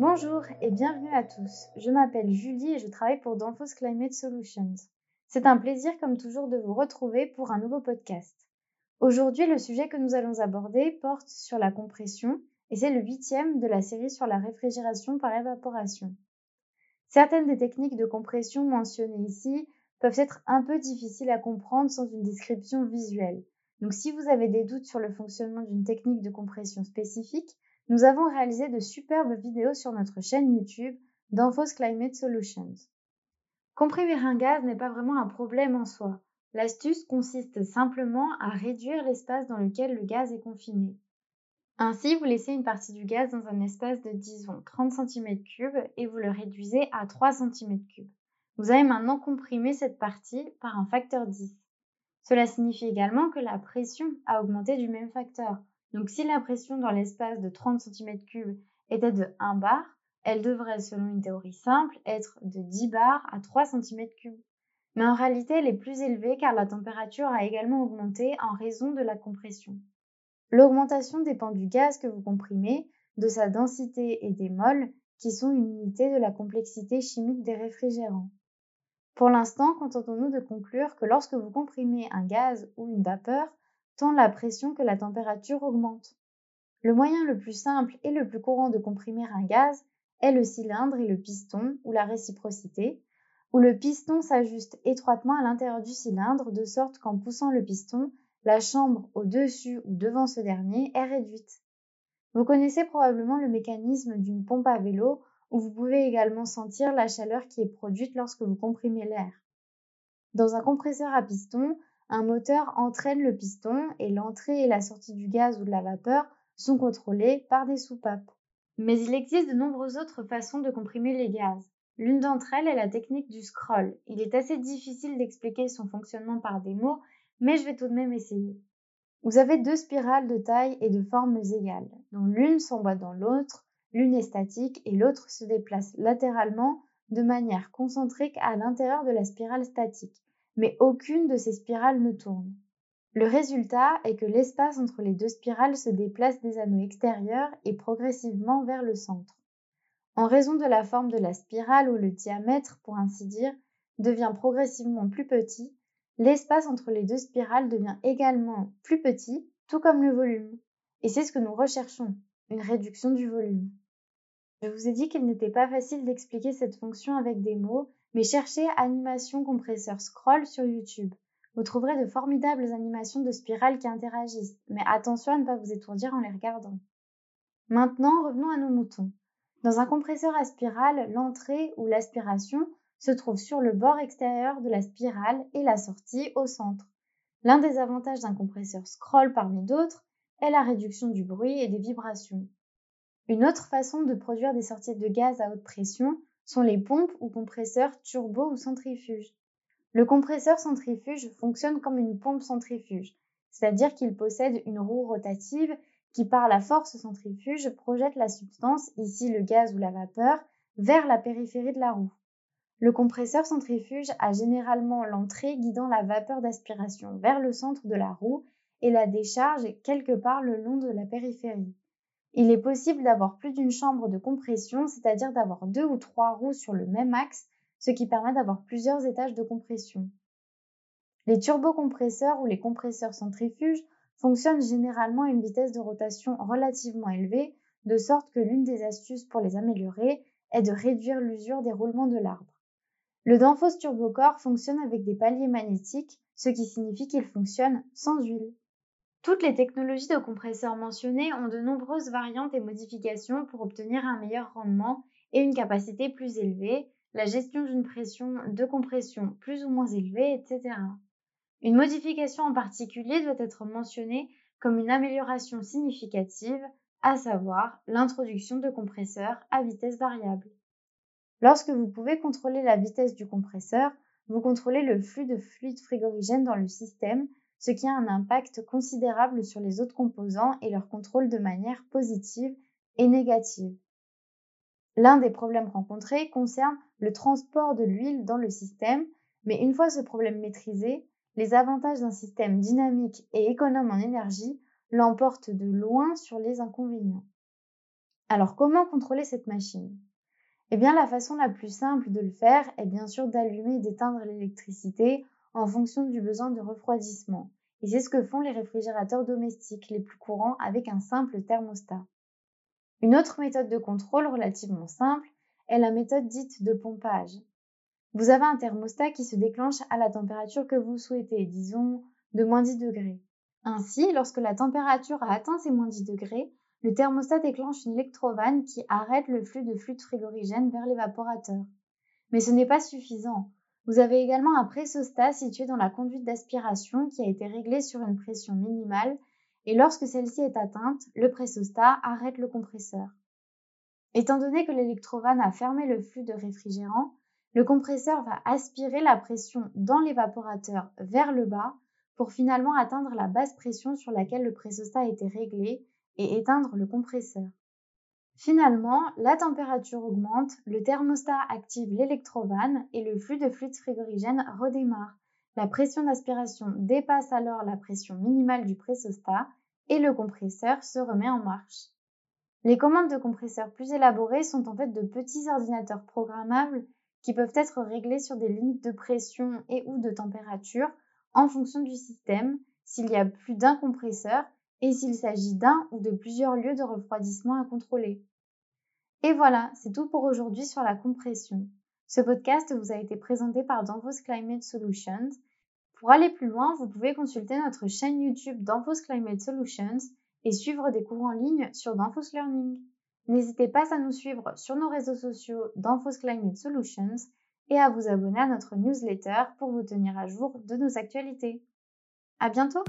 Bonjour et bienvenue à tous. Je m'appelle Julie et je travaille pour Danfoss Climate Solutions. C'est un plaisir comme toujours de vous retrouver pour un nouveau podcast. Aujourd'hui, le sujet que nous allons aborder porte sur la compression et c'est le huitième de la série sur la réfrigération par évaporation. Certaines des techniques de compression mentionnées ici peuvent être un peu difficiles à comprendre sans une description visuelle. Donc si vous avez des doutes sur le fonctionnement d'une technique de compression spécifique, nous avons réalisé de superbes vidéos sur notre chaîne YouTube d'Enphos Climate Solutions. Comprimer un gaz n'est pas vraiment un problème en soi. L'astuce consiste simplement à réduire l'espace dans lequel le gaz est confiné. Ainsi, vous laissez une partie du gaz dans un espace de disons 30 cm3 et vous le réduisez à 3 cm3. Vous allez maintenant comprimer cette partie par un facteur 10. Cela signifie également que la pression a augmenté du même facteur. Donc si la pression dans l'espace de 30 cm3 était de 1 bar, elle devrait, selon une théorie simple, être de 10 bars à 3 cm3. Mais en réalité, elle est plus élevée car la température a également augmenté en raison de la compression. L'augmentation dépend du gaz que vous comprimez, de sa densité et des moles, qui sont une unité de la complexité chimique des réfrigérants. Pour l'instant, contentons-nous de conclure que lorsque vous comprimez un gaz ou une vapeur, tant la pression que la température augmentent. Le moyen le plus simple et le plus courant de comprimer un gaz est le cylindre et le piston ou la réciprocité, où le piston s'ajuste étroitement à l'intérieur du cylindre de sorte qu'en poussant le piston, la chambre au-dessus ou devant ce dernier est réduite. Vous connaissez probablement le mécanisme d'une pompe à vélo où vous pouvez également sentir la chaleur qui est produite lorsque vous comprimez l'air. Dans un compresseur à piston, un moteur entraîne le piston et l'entrée et la sortie du gaz ou de la vapeur sont contrôlées par des soupapes. Mais il existe de nombreuses autres façons de comprimer les gaz. L'une d'entre elles est la technique du scroll. Il est assez difficile d'expliquer son fonctionnement par des mots, mais je vais tout de même essayer. Vous avez deux spirales de taille et de formes égales, dont l'une s'emboîte dans l'autre, l'une est statique et l'autre se déplace latéralement de manière concentrique à l'intérieur de la spirale statique mais aucune de ces spirales ne tourne. Le résultat est que l'espace entre les deux spirales se déplace des anneaux extérieurs et progressivement vers le centre. En raison de la forme de la spirale où le diamètre, pour ainsi dire, devient progressivement plus petit, l'espace entre les deux spirales devient également plus petit, tout comme le volume. Et c'est ce que nous recherchons, une réduction du volume. Je vous ai dit qu'il n'était pas facile d'expliquer cette fonction avec des mots, mais cherchez animation compresseur scroll sur YouTube. Vous trouverez de formidables animations de spirales qui interagissent, mais attention à ne pas vous étourdir en les regardant. Maintenant, revenons à nos moutons. Dans un compresseur à spirale, l'entrée ou l'aspiration se trouve sur le bord extérieur de la spirale et la sortie au centre. L'un des avantages d'un compresseur scroll parmi d'autres est la réduction du bruit et des vibrations. Une autre façon de produire des sorties de gaz à haute pression sont les pompes ou compresseurs turbo ou centrifuges. Le compresseur centrifuge fonctionne comme une pompe centrifuge, c'est-à-dire qu'il possède une roue rotative qui par la force centrifuge projette la substance, ici le gaz ou la vapeur, vers la périphérie de la roue. Le compresseur centrifuge a généralement l'entrée guidant la vapeur d'aspiration vers le centre de la roue et la décharge quelque part le long de la périphérie. Il est possible d'avoir plus d'une chambre de compression, c'est-à-dire d'avoir deux ou trois roues sur le même axe, ce qui permet d'avoir plusieurs étages de compression. Les turbocompresseurs ou les compresseurs centrifuges fonctionnent généralement à une vitesse de rotation relativement élevée, de sorte que l'une des astuces pour les améliorer est de réduire l'usure des roulements de l'arbre. Le Danfoss Turbocore fonctionne avec des paliers magnétiques, ce qui signifie qu'il fonctionne sans huile. Toutes les technologies de compresseurs mentionnées ont de nombreuses variantes et modifications pour obtenir un meilleur rendement et une capacité plus élevée, la gestion d'une pression de compression plus ou moins élevée, etc. Une modification en particulier doit être mentionnée comme une amélioration significative, à savoir l'introduction de compresseurs à vitesse variable. Lorsque vous pouvez contrôler la vitesse du compresseur, vous contrôlez le flux de fluide frigorigène dans le système ce qui a un impact considérable sur les autres composants et leur contrôle de manière positive et négative. L'un des problèmes rencontrés concerne le transport de l'huile dans le système, mais une fois ce problème maîtrisé, les avantages d'un système dynamique et économe en énergie l'emportent de loin sur les inconvénients. Alors comment contrôler cette machine? Eh bien la façon la plus simple de le faire est bien sûr d'allumer et d'éteindre l'électricité en fonction du besoin de refroidissement. Et c'est ce que font les réfrigérateurs domestiques les plus courants avec un simple thermostat. Une autre méthode de contrôle relativement simple est la méthode dite de pompage. Vous avez un thermostat qui se déclenche à la température que vous souhaitez, disons de moins 10 degrés. Ainsi, lorsque la température a atteint ces moins 10 degrés, le thermostat déclenche une électrovanne qui arrête le flux de fluide frigorigène vers l'évaporateur. Mais ce n'est pas suffisant. Vous avez également un pressostat situé dans la conduite d'aspiration qui a été réglé sur une pression minimale et lorsque celle-ci est atteinte, le pressostat arrête le compresseur. Étant donné que l'électrovanne a fermé le flux de réfrigérant, le compresseur va aspirer la pression dans l'évaporateur vers le bas pour finalement atteindre la basse pression sur laquelle le pressostat a été réglé et éteindre le compresseur. Finalement, la température augmente, le thermostat active l'électrovanne et le flux de fluide frigorigène redémarre, la pression d'aspiration dépasse alors la pression minimale du pressostat et le compresseur se remet en marche. Les commandes de compresseurs plus élaborées sont en fait de petits ordinateurs programmables qui peuvent être réglés sur des limites de pression et ou de température en fonction du système, s'il y a plus d'un compresseur et s'il s'agit d'un ou de plusieurs lieux de refroidissement à contrôler. Et voilà, c'est tout pour aujourd'hui sur la compression. Ce podcast vous a été présenté par Danfoss Climate Solutions. Pour aller plus loin, vous pouvez consulter notre chaîne YouTube Danfoss Climate Solutions et suivre des cours en ligne sur Danfoss Learning. N'hésitez pas à nous suivre sur nos réseaux sociaux Danfoss Climate Solutions et à vous abonner à notre newsletter pour vous tenir à jour de nos actualités. À bientôt!